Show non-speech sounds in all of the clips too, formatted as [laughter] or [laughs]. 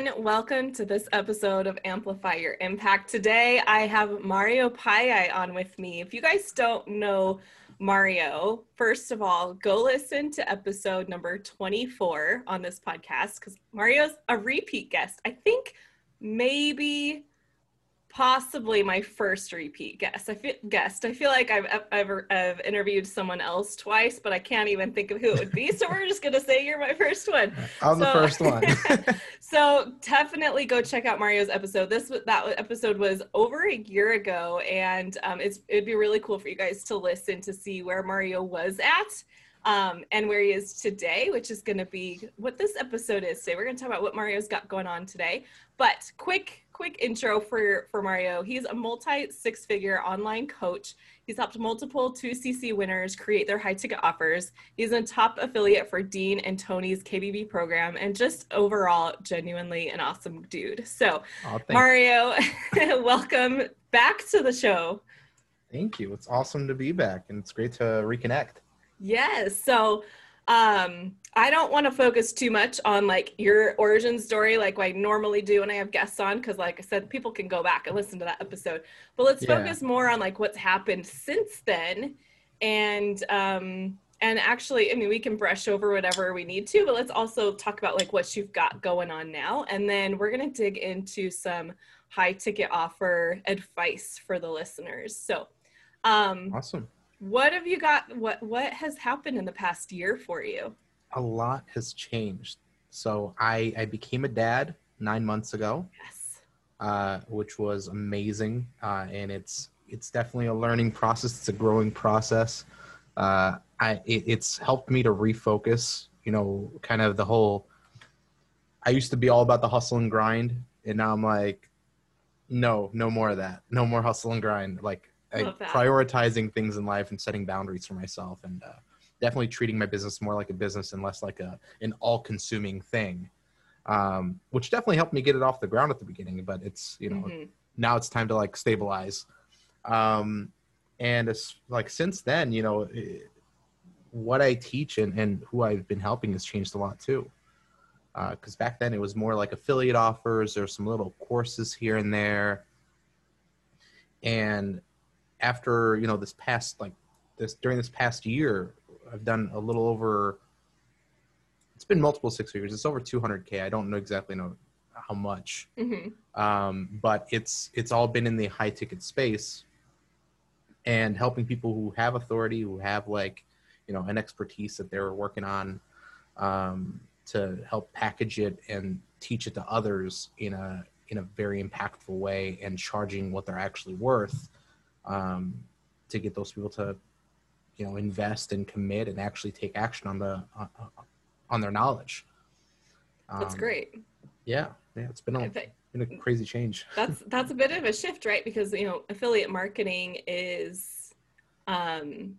Everyone, welcome to this episode of Amplify Your Impact. Today I have Mario Payai on with me. If you guys don't know Mario, first of all, go listen to episode number 24 on this podcast because Mario's a repeat guest. I think maybe possibly my first repeat guest. I feel guest. I feel like I've ever I've interviewed someone else twice, but I can't even think of who it would be. So we're just gonna say you're my first one. [laughs] I'm so, the first one. [laughs] so definitely go check out Mario's episode. This that episode was over a year ago, and um, it's it'd be really cool for you guys to listen to see where Mario was at um, and where he is today, which is going to be what this episode is today. We're going to talk about what Mario's got going on today. But quick, quick intro for for Mario. He's a multi six figure online coach. He's helped multiple 2CC winners create their high ticket offers. He's a top affiliate for Dean and Tony's KBB program, and just overall, genuinely an awesome dude. So, oh, Mario, [laughs] welcome back to the show. Thank you. It's awesome to be back, and it's great to reconnect. Yes. So um I don't want to focus too much on like your origin story like I normally do when I have guests on because like I said people can go back and listen to that episode. But let's yeah. focus more on like what's happened since then and um and actually I mean we can brush over whatever we need to but let's also talk about like what you've got going on now and then we're going to dig into some high ticket offer advice for the listeners. So um awesome what have you got what what has happened in the past year for you? A lot has changed. So i i became a dad nine months ago yes. uh, which was amazing uh, and it's it's definitely a learning process. It's a growing process. Uh, I, it, it's helped me to refocus you know kind of the whole i used to be all about the hustle and grind and now i'm like no no more of that. No more hustle and grind. Like prioritizing things in life and setting boundaries for myself and uh, definitely treating my business more like a business and less like a an all-consuming thing um, which definitely helped me get it off the ground at the beginning but it's you know mm-hmm. now it's time to like stabilize. Um, and it's like since then you know it, what i teach and, and who i've been helping has changed a lot too. Because uh, back then it was more like affiliate offers there's some little courses here and there. And after you know this past like this during this past year, I've done a little over. It's been multiple six figures. It's over 200k. I don't know exactly know how much, mm-hmm. um, but it's it's all been in the high ticket space, and helping people who have authority, who have like, you know, an expertise that they're working on, um, to help package it and teach it to others in a in a very impactful way and charging what they're actually worth um, to get those people to you know invest and commit and actually take action on the on, on their knowledge that's um, great yeah yeah it's been a, been a crazy change [laughs] that's that's a bit of a shift right because you know affiliate marketing is um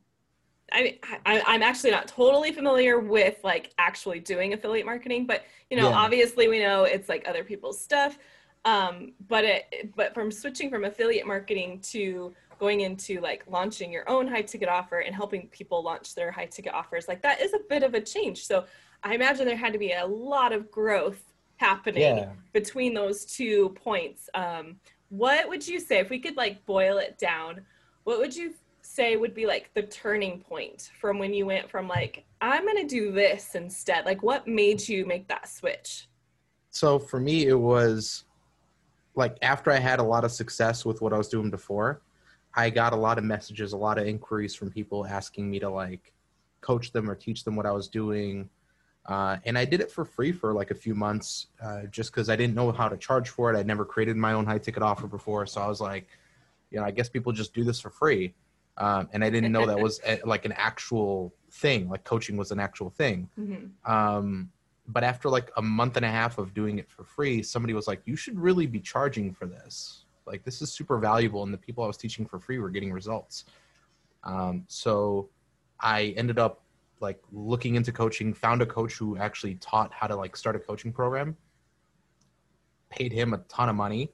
I, I am actually not totally familiar with like actually doing affiliate marketing, but you know, yeah. obviously we know it's like other people's stuff. Um, but it but from switching from affiliate marketing to going into like launching your own high ticket offer and helping people launch their high ticket offers like that is a bit of a change. So i imagine there had to be a lot of growth happening yeah. between those two points. Um, what would you say if we could like boil it down what would you say would be like the turning point from when you went from like i'm going to do this instead like what made you make that switch? So for me it was like after i had a lot of success with what i was doing before I got a lot of messages, a lot of inquiries from people asking me to like coach them or teach them what I was doing. Uh, and I did it for free for like a few months uh, just because I didn't know how to charge for it. I'd never created my own high ticket offer before. So I was like, you know, I guess people just do this for free. Um, and I didn't know that was a, like an actual thing, like coaching was an actual thing. Mm-hmm. Um, but after like a month and a half of doing it for free, somebody was like, you should really be charging for this like this is super valuable and the people i was teaching for free were getting results um, so i ended up like looking into coaching found a coach who actually taught how to like start a coaching program paid him a ton of money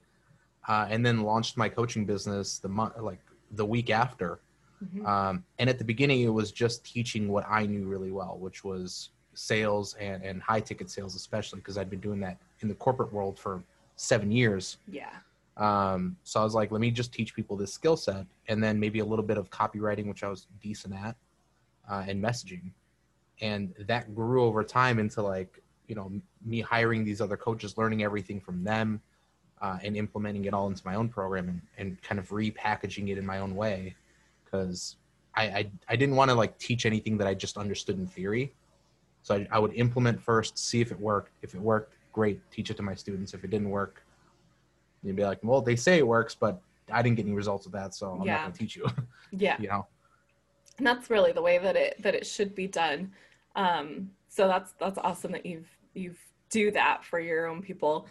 uh, and then launched my coaching business the month like the week after mm-hmm. um, and at the beginning it was just teaching what i knew really well which was sales and, and high ticket sales, especially because I'd been doing that in the corporate world for seven years. Yeah. Um, so I was like, let me just teach people this skill set and then maybe a little bit of copywriting, which I was decent at, uh, and messaging. And that grew over time into like, you know, me hiring these other coaches, learning everything from them, uh, and implementing it all into my own program and, and kind of repackaging it in my own way. Cause I, I, I didn't want to like teach anything that I just understood in theory. So I, I would implement first, see if it worked. If it worked, great, teach it to my students. If it didn't work, you'd be like, well, they say it works, but I didn't get any results with that, so I'm Yeah. not going to teach you. [laughs] Yeah. you know? and that's really the way that it that it should be done um so that's that's awesome that you've you've do that for your own people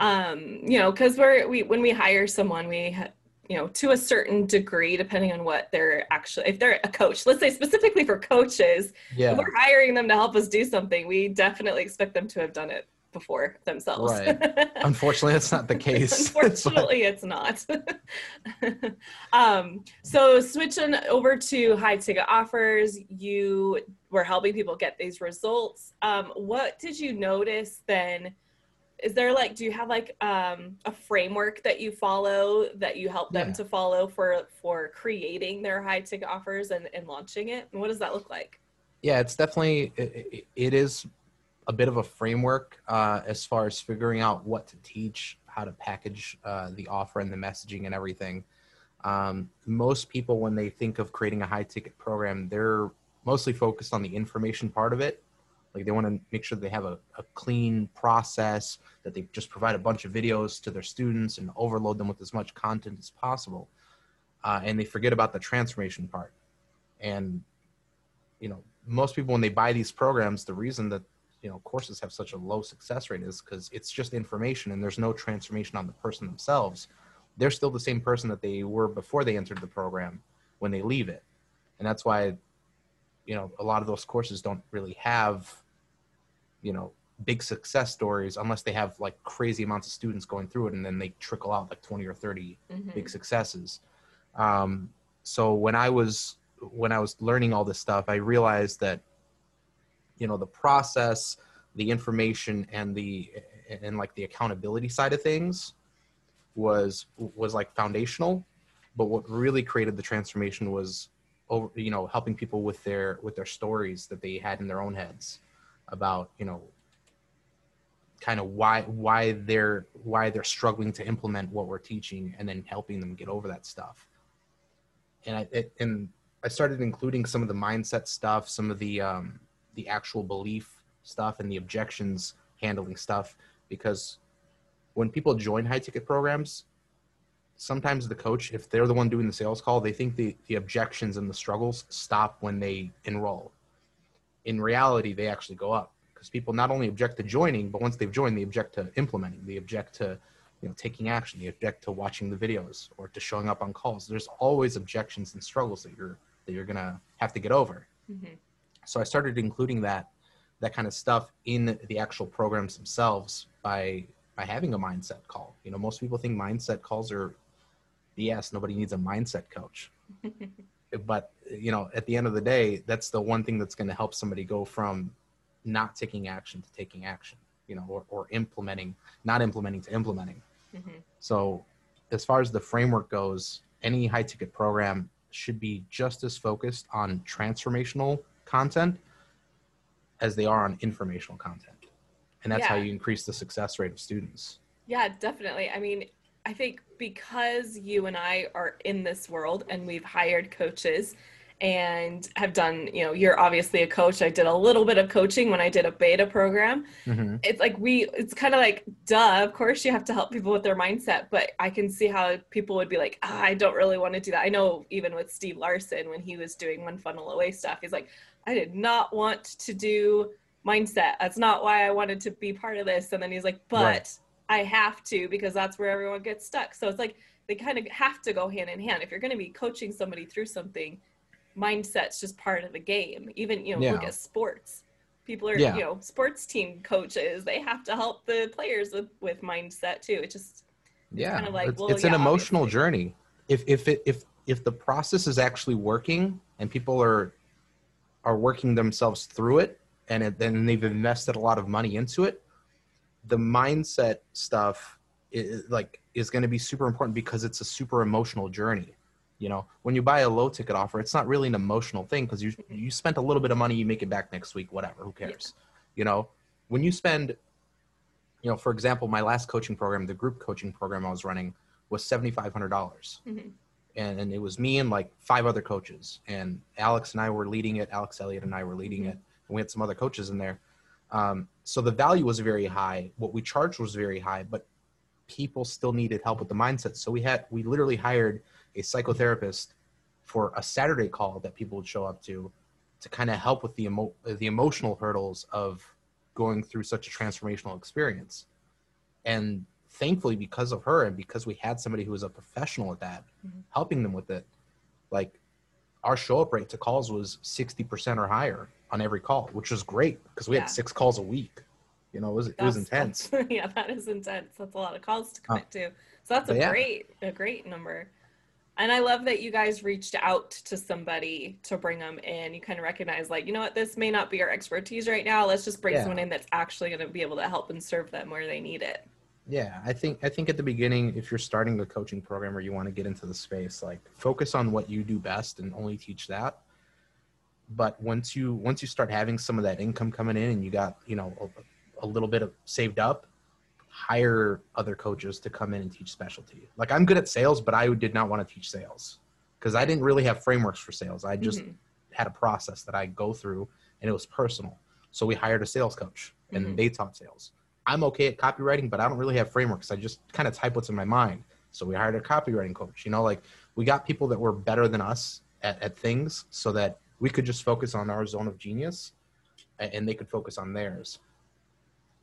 um you know because we're we when we hire someone we ha- you know to a certain degree depending on what they're actually if they're a coach let's say specifically for coaches Yeah. if we're hiring them to help us do something we definitely expect them to have done it before themselves Unfortunately, that's not the [laughs] case. Unfortunately, it's not. [laughs] um, so switching over to high ticket offers, you were helping people get these results. Um, what did you notice then? Is there like, do you have like um, a framework that you follow that you help them Yeah. to follow for for creating their high ticket offers and, and launching it? And what does that look like? yeah, it's definitely, it, it- it is a bit of a framework uh, as far as figuring out what to teach, how to package uh, the offer and the messaging and everything. Um, most people, when they think of creating a high ticket program, they're mostly focused on the information part of it. Like they want to make sure they have a, a clean process, that they just provide a bunch of videos to their students and overload them with as much content as possible. Uh, and they forget about the transformation part. And, you know, most people, when they buy these programs, the reason that, you know, courses have such a low success rate is because it's just information and there's no transformation on the person themselves. They're still the same person that they were before they entered the program when they leave it. And that's why you know a lot of those courses don't really have you know big success stories unless they have like crazy amounts of students going through it and then they trickle out like 20 or 30 Mhm. big successes um, so when i was when i was learning all this stuff i realized that you know the process the information and the and like the accountability side of things was was like foundational. But what really created the transformation was over you know helping people with their with their stories that they had in their own heads about you know kind of why why they're why they're struggling to implement what we're teaching and then helping them get over that stuff. And i it, and i started including some of the mindset stuff some of the um the actual belief stuff and the objections handling stuff because when people join high ticket programs sometimes the coach if they're the one doing the sales call they think the, the objections and the struggles stop when they enroll. In reality they actually go up because people not only object to joining but once they've joined they object to implementing. They object to you know taking action. They object to watching the videos or to showing up on calls. There's always objections and struggles that you're that you're gonna have to get over. Mhm. So i started including that that kind of stuff in the actual programs themselves by by having a mindset call you know most people think mindset calls are BS. Nobody needs a mindset coach. [laughs] but you know, at the end of the day, that's the one thing that's going to help somebody go from not taking action to taking action. You know, or, or implementing, not implementing to implementing. Mhm. So, as far as the framework goes, any high ticket program should be just as focused on transformational content as they are on informational content. And that's how you increase the success rate of students. Yeah, definitely. I mean, I think because you and I are in this world and we've hired coaches and have done, you know, you're obviously a coach. I did a little bit of coaching when I did a beta program. Mhm. It's like we, it's kind of like, duh, of course you have to help people with their mindset. But I can see how people would be like, ah, I don't really want to do that. I know even with Steve Larsen, when he was doing one funnel away stuff, he's like, I did not want to do mindset. That's not why I wanted to be part of this. And then he's like, but Right. I have to because that's where everyone gets stuck. So it's like they kind of have to go hand in hand. If you're going to be coaching somebody through something, mindset's just part of the game. Even, you know, look Yeah. at sports. People are, Yeah. you know, sports team coaches, they have to help the players with, with mindset too. It just, yeah kind of like, it's, well, it's an emotional obviously. journey if if it if if the process is actually working and people are are working themselves through it and then they've invested a lot of money into it the mindset stuff is, like is going to be super important because it's a super emotional journey you know when you buy a low ticket offer it's not really an emotional thing because you you spent a little bit of money you make it back next week whatever who cares yeah. you know when you spend you know for example my last coaching program the group coaching program i was running was $7500 mm-hmm. and, and it was me and like five other coaches and alex and i were leading it alex elliott and i were leading mm-hmm. it and we had some other coaches in there um, so the value was very high what we charged was very high but people still needed help with the mindset so we had we literally hired a psychotherapist for a Saturday call that people would show up to to kind of help with the emo- the emotional hurdles of going through such a transformational experience. And thankfully, because of her and because we had somebody who was a professional at that, mm-hmm. helping them with it, like our show up rate to calls was 60% or higher on every call, which was great because we yeah. had six calls a week. You know, it was, it was intense. [laughs] yeah, that is intense. That's a lot of calls to commit uh, to. So that's a yeah. great, a great number. And I love that you guys reached out to somebody to bring them in. You kind of recognize, like, you know what, this may not be our expertise right now. Let's just bring yeah. someone in that's actually going to be able to help and serve them where they need it. Yeah, I think I think at the beginning, if you're starting the coaching program or you want to get into the space, like focus on what you do best and only teach that. But once you once you start having some of that income coming in and you got you know a, a little bit of saved up, hire other coaches to come in and teach specialty. Like I'm good at sales, but I did not want to teach sales because I didn't really have frameworks for sales. I just mm-hmm. had a process that I go through and it was personal. So we hired a sales coach and mm-hmm. they taught sales. I'm okay at copywriting, but I don't really have frameworks. I just kind of type what's in my mind. So we hired a copywriting coach. You know, like we got people that were better than us at, at things so that we could just focus on our zone of genius and they could focus on theirs.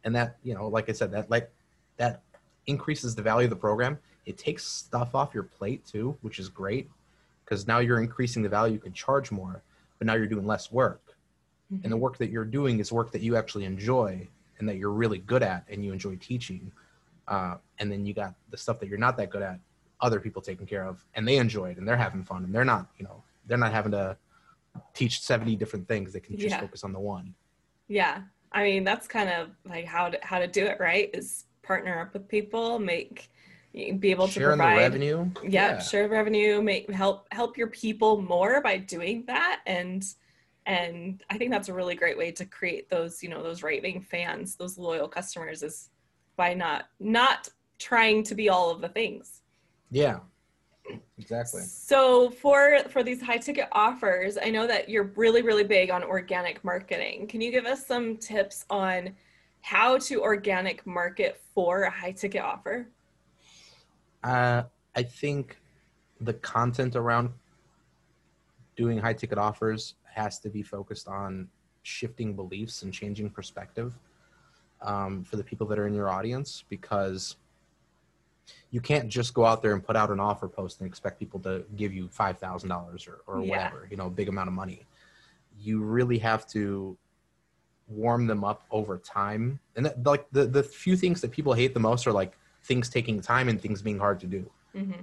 And that, you know, like I said, that like that increases the value of the program. It takes stuff off your plate too, which is great because now you're increasing the value. You can charge more, but now you're doing less work. Mm-hmm. And the work that you're doing is work that you actually enjoy and that you're really good at and you enjoy teaching. Uh, and then you got the stuff that you're not that good at, other people taking care of, and they enjoy it and they're having fun and they're not, you know, they're not having to teach 70 different things. They can just yeah. focus on the one. Yeah. I mean, that's kind of like how to, how to do it, right? Is partner up with people, make be able Sharing to provide the revenue. Yep, yeah, share revenue, make help help your people more by doing that and and I think that's a really great way to create those, you know, those raving fans, those loyal customers is by not not trying to be all of the things. Yeah. Exactly. So for for these high ticket offers, I know that you're really really big on organic marketing. Can you give us some tips on how to organic market for a high ticket offer? Uh, I think the content around doing high ticket offers has to be focused on shifting beliefs and changing perspective um, for the people that are in your audience because you can't just go out there and put out an offer post and expect people to give you $5,000 or, or yeah. whatever, you know, a big amount of money. You really have to warm them up over time. And that, like the the few things that people hate the most are like things taking time and things being hard to do. Mm-hmm.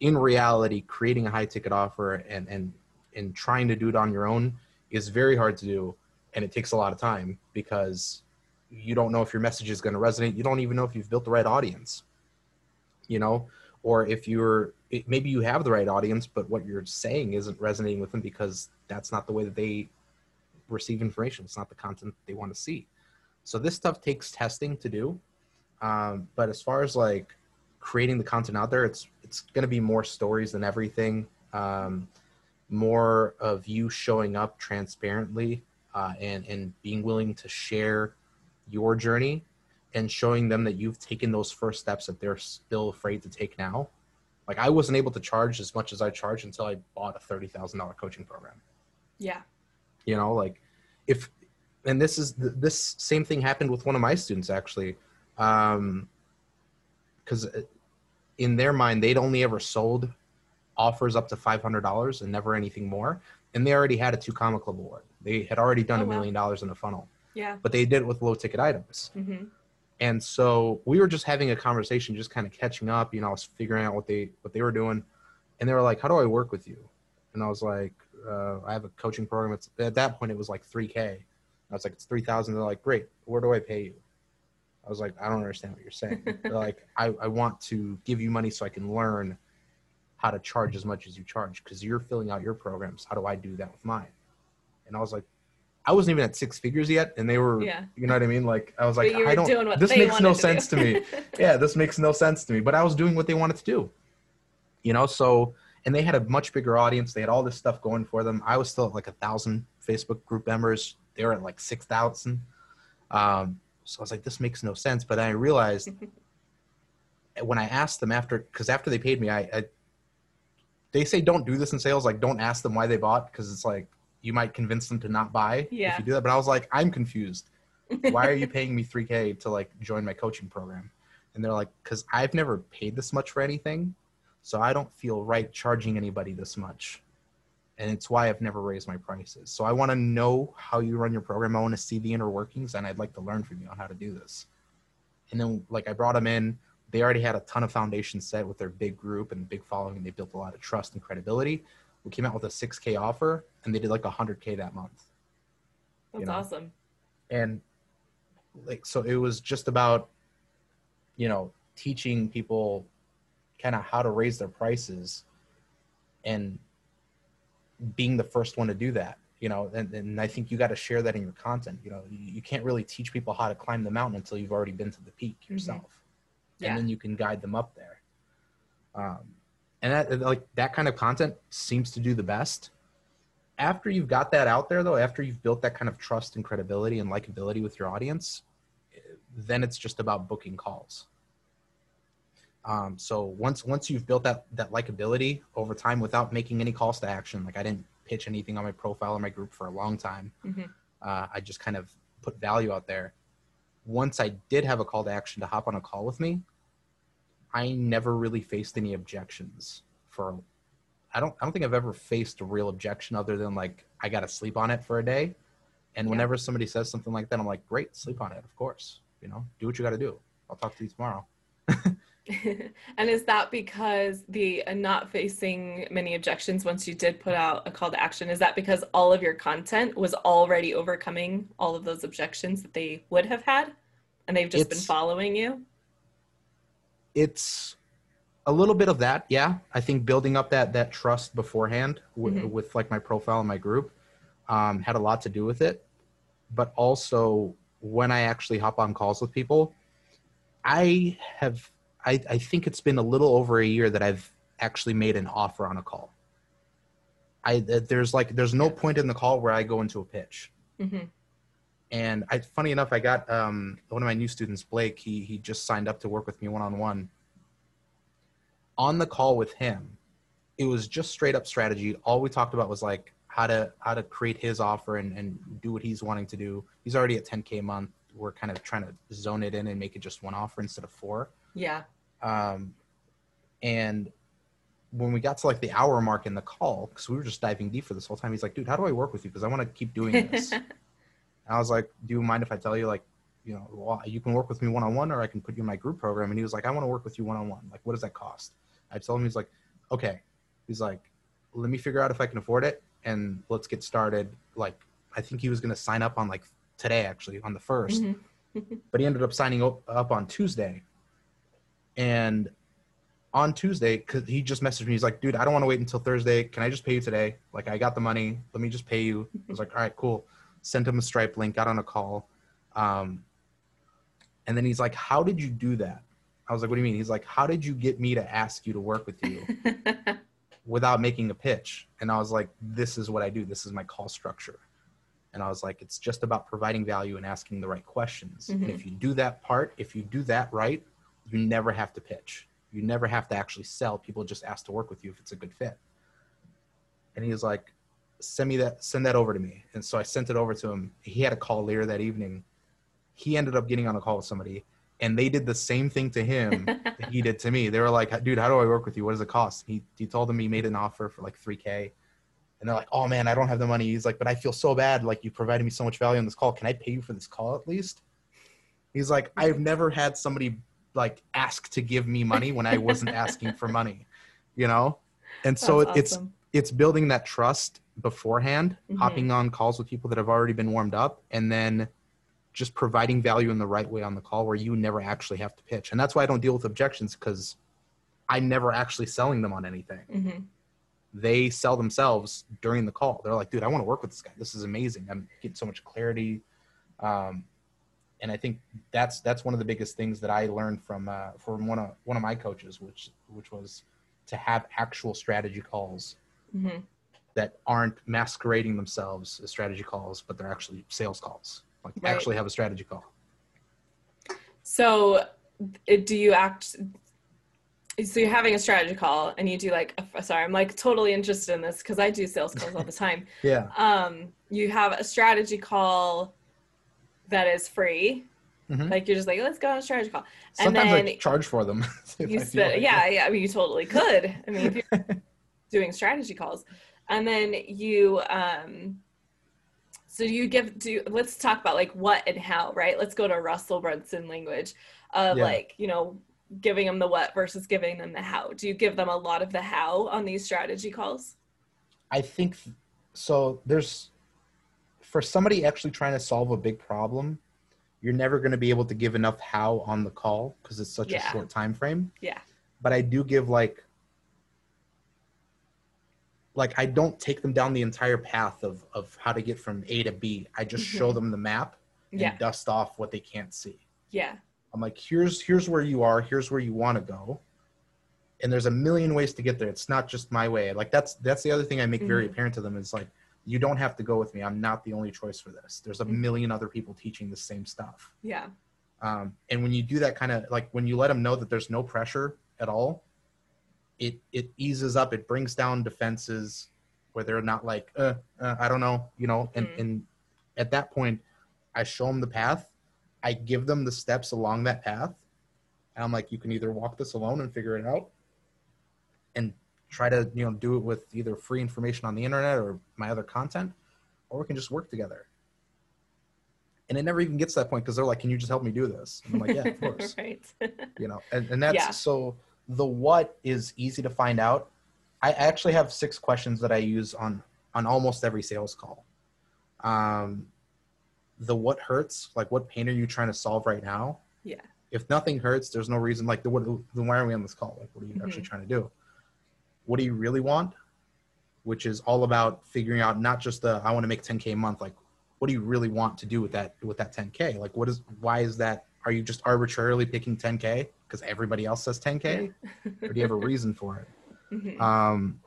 In reality, creating a high ticket offer and and and trying to do it on your own is very hard to do, and it takes a lot of time because you don't know if your message is going to resonate. You don't even know if you've built the right audience. You know, or if you're maybe you have the right audience, but what you're saying isn't resonating with them because that's not the way that they receive information. It's not the content they want to see. So this stuff takes testing to do. Um, but as far as like creating the content out there, it's it's going to be more stories than everything. Um, more of you showing up transparently uh, and and being willing to share your journey and showing them that you've taken those first steps that they're still afraid to take now. Like I wasn't able to charge as much as I charge until I bought a thirty thousand dollar coaching program. Yeah you know like if and this is this same thing happened with one of my students actually um because uh, in their mind they'd only ever sold offers up to $500 and never anything more and they already had a two comma club award. They had already done a oh, million dollars in a funnel. Yeah. But they did it with low ticket items. Mm-hmm. and so we were just having a conversation just kind of catching up you know i was figuring out what they what they were doing and they were like how do i work with you? And i was like uh, I have a coaching program. It's at that point it was like 3K, I was like, it's 3000 They're like, great. Where do I pay you? I was like, I don't understand what you're saying. [laughs] They're like, I, I want to give you money so I can learn how to charge as much as you charge because you're filling out your programs. How do I do that with mine? And I was like, I wasn't even at six figures yet, and they were, Yeah. you know what I mean? Like, I was like, But you were I don't. this makes no to sense do. to me. [laughs] yeah, this makes no sense to me. But I was doing what they wanted to do, you know. So, and they had a much bigger audience. They had all this stuff going for them. I was still at like a thousand Facebook group members. They were at like six thousand. Um, so I was like, this makes no sense. But I realized [laughs] when I asked them after, because after they paid me, I, I they say don't do this in sales. Like, don't ask them why they bought because it's like you might convince them to not buy Yeah. if you do that. But I was like, I'm confused. why are you paying me 3K to like join my coaching program? And they're like, because I've never paid this much for anything, so I don't feel right charging anybody this much. And it's why I've never raised my prices. So I want to know how you run your program. I want to see the inner workings, and I'd like to learn from you on how to do this. And then, like, I brought them in. They already had a ton of foundation set with their big group and big following. They built a lot of trust and credibility. We came out with a 6K offer, and they did like 100K that month That's you know. awesome. and like so it was just about you know teaching people kind of how to raise their prices and being the first one to do that you know and, and i think you got to share that in your content you know you, can't really teach people how to climb the mountain until you've already been to the peak yourself. Yeah. and then you can guide them up there. Um, and that like that kind of content seems to do the best. After you've got that out there though after you've built that kind of trust and credibility and likability with your audience eh, then it's just about booking calls um, so once once you've built that that likability over time without making any calls to action like i didn't pitch anything on my profile or my group for a long time Mhm. uh, i just kind of put value out there once i did have a call to action to hop on a call with me i never really faced any objections for I don't I don't think I've ever faced a real objection other than like I got to sleep on it for a day. And Yeah. whenever somebody says something like that, I'm like, great, sleep on it, of course. You know, do what you got to do. I'll talk to you tomorrow. [laughs] [laughs] and is that because the uh, not facing many objections once you did put out a call to action is that because all of your content was already overcoming all of those objections that they would have had and they've just been following you It's a little bit of that, yeah. I think building up that that trust beforehand w- Mhm. with like my profile and my group um, had a lot to do with it. But also when I actually hop on calls with people, I have I, I think it's been a little over a year that I've actually made an offer on a call. I there's like there's no point in the call where I go into a pitch. hmm And I, funny enough, I got um, one of my new students, Blake. He he just signed up to work with me one on one. On the call with him, it was just straight up strategy. All we talked about was like how to how to create his offer and and do what he's wanting to do. He's already at 10k a month. We're kind of trying to zone it in and make it just one offer instead of four. yeah Um, and when we got to like the hour mark in the call, because we were just diving deep for this whole time, he's like, "Dude, how do I work with you? Because I want to keep doing this." [laughs] And I was like, "Do you mind if I tell you, like, you know, well, you can work with me one on one, or I can put you in my group program?" And he was like, "I want to work with you one on one. Like, what does that cost?" I told him, he's like, "Okay." He's like, "Let me figure out if I can afford it, and let's get started." Like, I think he was going to sign up on like today, actually, on the 1st Mhm. but he ended up signing up, up on Tuesday. And on Tuesday, because he just messaged me, he's like, dude, I don't want to wait until Thursday. Can I just pay you today? Like, I got the money. Let me just pay you. I was like, all right, cool. Sent him a Stripe link, got on a call. Um, and then he's like, how did you do that? I was like, what do you mean? He's like, how did you get me to ask you to work with you [laughs] without making a pitch? And I was like, this is what I do. This is my call structure. And I was like, it's just about providing value and asking the right questions. And Mhm. if you do that part, if you do that right, you never have to pitch. You never have to actually sell. People just ask to work with you if it's a good fit. And he was like, send me that, send that over to me. And so I sent it over to him. He had a call later that evening. He ended up getting on a call with somebody and they did the same thing to him that he did to me. They were like, dude, how do I work with you? What does it cost? He, he told them he made an offer for like 3K. And they're like, oh man, I don't have the money. He's like, but I feel so bad. Like you provided me so much value on this call. Can I pay you for this call at least? He's like, I've never had somebody like ask to give me money when I wasn't [laughs] asking for money, you know? And so it's awesome. it's building that trust beforehand, Mhm. hopping on calls with people that have already been warmed up, and then just providing value in the right way on the call where you never actually have to pitch. And that's why I don't deal with objections because I'm never actually selling them on anything. hmm They sell themselves during the call. They're like, dude, I want to work with this guy. This is amazing. I'm getting so much clarity. Um, and I think that's that's one of the biggest things that I learned from uh, from one of one of my coaches, which which was to have actual strategy calls hmm that aren't masquerading themselves as strategy calls, but they're actually sales calls. Like Right. actually have a strategy call. So, do you act? So you're having a strategy call, and you do like. Sorry, I'm like totally interested in this because I do sales calls all the [laughs] time. Yeah. Um, you have a strategy call that is free. Mhm. Like you're just like, let's go on a strategy call. And Sometimes I then charge for them. [laughs] you spend, like yeah, it. yeah. I mean, you totally could. I mean, if you're [laughs] doing strategy calls, and then you, um, so you give? Do let's talk about like what and how, right? Let's go to Russell Brunson language of Yeah. like you know giving them the what versus giving them the how. Do you give them a lot of the how on these strategy calls? I think so. There's for somebody actually trying to solve a big problem, you're never going to be able to give enough how on the call because it's such Yeah. a short time frame. Yeah. But I do give like like I don't take them down the entire path of of how to get from A to B. I just show Mhm. them the map and Yeah, dust off what they can't see. yeah, I'm like, here's here's where you are, here's where you want to go. And there's a million ways to get there. It's not just my way. Like that's that's the other thing I make very Mhm. apparent to them is like, you don't have to go with me. I'm not the only choice for this. There's a Mhm. million other people teaching the same stuff. yeah, Um, and when you do that kind of like when you let them know that there's no pressure at all, it it eases up. It brings down defenses where they're not like, uh, uh, I don't know, you know. And Mm. and at that point, I show them the path. I give them the steps along that path, and I'm like, you can either walk this alone and figure it out, and try to you know do it with either free information on the internet or my other content, or we can just work together. And it never even gets to that point because they're like, "Can you just help me do this?" And I'm like, "Yeah, of [laughs] course." right. you know and, and that's Yeah. so the what is easy to find out i actually have six questions that i use on on almost every sales call um the what hurts like what pain are you trying to solve right now Yeah. if nothing hurts there's no reason like the what then why are we on this call like what are you actually trying to do what do you really want? Which is all about figuring out not just the i want to make 10k a month like what do you really want to do with that with that 10k like what is why is that are you just arbitrarily picking 10k because everybody else says 10k or do you have a [laughs] reason for it? Mhm. um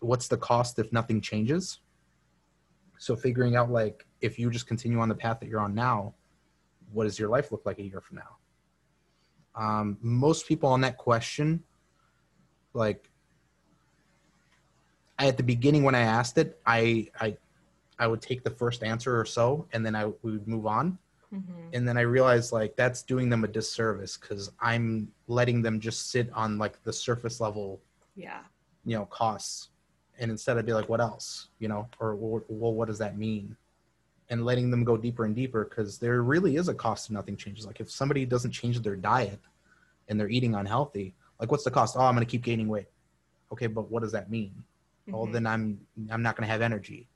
what's the cost if nothing changes? So figuring out like if you just continue on the path that you're on now what does your life look like a year from now? Um most people on that question like at the beginning when i asked it i i i would take the first answer or so and then i we would move on Mhm. and then I realized like that's doing them a disservice because I'm letting them just sit on like the surface level, Yeah. you know, costs, and instead I'd be like, what else, you know, or well, what does that mean, and letting them go deeper and deeper because there really is a cost to nothing changes. Like if somebody doesn't change their diet and they're eating unhealthy, like what's the cost? Oh, I'm going to keep gaining weight. Okay, but what does that mean? Well, Mhm. then I'm I'm not going to have energy.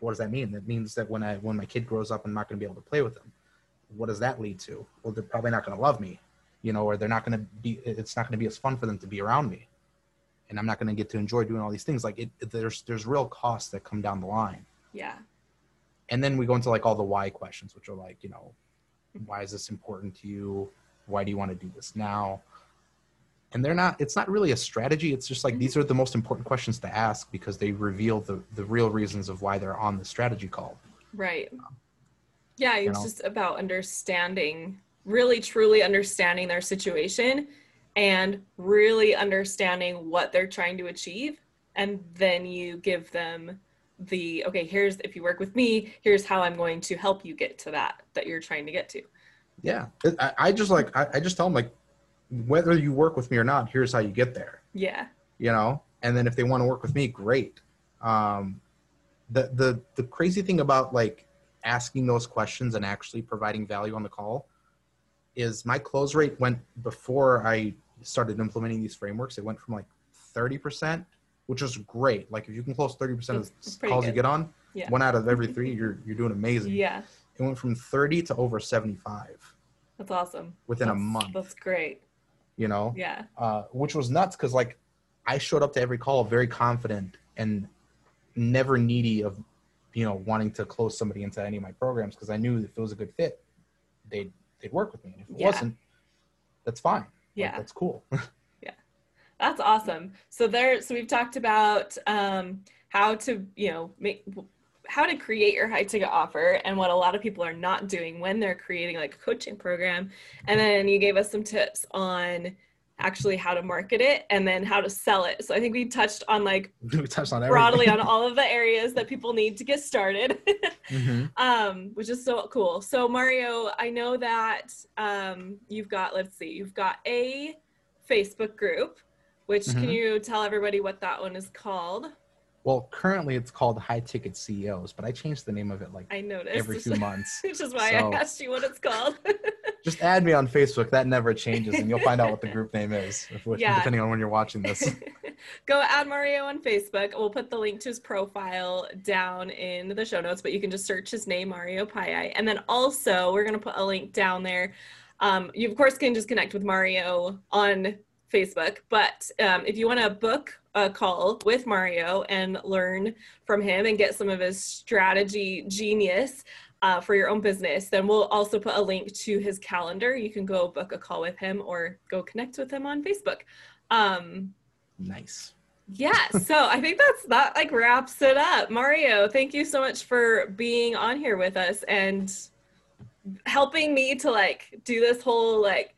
What does that mean? That means that when I when my kid grows up, I'm not going to be able to play with them. What does that lead to? Well, they're probably not going to love me, you know, or they're not going to be. It's not going to be as fun for them to be around me, and I'm not going to get to enjoy doing all these things. Like it- there's there's real costs that come down the line, Yeah. and then we go into like all the why questions, which are like, you know, why is this important to you? Why do you want to do this now? And they're not. It's not really a strategy. It's just like Mhm. these are the most important questions to ask because they reveal the the real reasons of why they're on the strategy call. Right. Yeah, You it's know? just about understanding, really truly understanding their situation and really understanding what they're trying to achieve. And then you give them the okay, here's if you work with me, here's how I'm going to help you get to that that you're trying to get to. Yeah, I, I just like I, I just tell them like whether you work with me or not, here's how you get there. Yeah. You know, and then if they want to work with me, great. Um, the the the crazy thing about like asking those questions and actually providing value on the call is my close rate went before I started implementing these frameworks. It went from like thirty percent which is great. Like if you can close thirty percent of the calls you get on, Yeah. one out of every three, [laughs] you're you're doing amazing. Yeah, It went from thirty to over seventy five that's awesome. within a month. That's great. You know, Yeah. uh, which was nuts because like I showed up to every call very confident and never needy of you know wanting to close somebody into any of my programs because I knew if it was a good fit, they'd they'd work with me. And if it Yeah. wasn't, that's fine. Like, Yeah. that's cool. [laughs] Yeah. That's awesome. So there, so we've talked about um, how to, you know, make how to create your high ticket offer and what a lot of people are not doing when they're creating like a coaching program. And then you gave us some tips on actually how to market it and then how to sell it. So I think we touched on like [laughs] we touched on broadly on [laughs] all of the areas that people need to get started. [laughs] Mhm. um, which is so cool. So Mario, I know that um, you've got, let's see, you've got a Facebook group, which can Mhm. you tell everybody what that one is called? Well, currently it's called High Ticket CEOs, but I changed the name of it like I noticed, every few [laughs] months. which is why So- I asked you what it's called. [laughs] Just add me on Facebook. That never changes, and you'll find out what the group name is, Yeah. depending on when you're watching this. [laughs] Go add Mario on Facebook. We'll put the link to his profile down in the show notes, but you can just search his name, Mario Paiai. And then also, we're going to put a link down there. Um, you, of course, can just connect with Mario on Facebook, but um, if you want to book a call with Mario and learn from him and get some of his strategy genius, uh, for your own business, then we'll also put a link to his calendar. You can go book a call with him or go connect with him on Facebook. Um, nice. yeah, so I think that's that like wraps it up. Mario, thank you so much for being on here with us and helping me to like do this whole like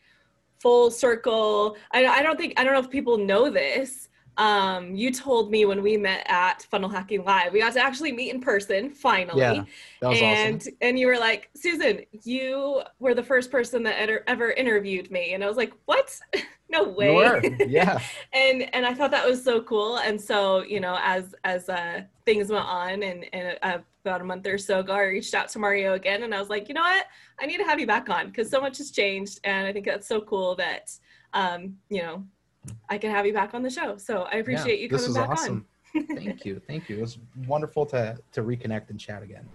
full circle. I, I don't think I don't know if people know this. Um, you told me when we met at Funnel Hacking Live, we got to actually meet in person finally Yeah, that was and awesome. and you were like susan you were the first person that ever, ever interviewed me and i was like what [laughs] no way were. Yeah. [laughs] and and i thought that was so cool and so you know as as uh things went on and and uh, about a month or so ago i reached out to mario again and i was like you know what i need to have you back on because so much has changed and i think that's so cool that um you know I can have you back on the show. So I appreciate yeah, you coming back awesome. on. [laughs] thank you. Thank you. It was wonderful to, to reconnect and chat again.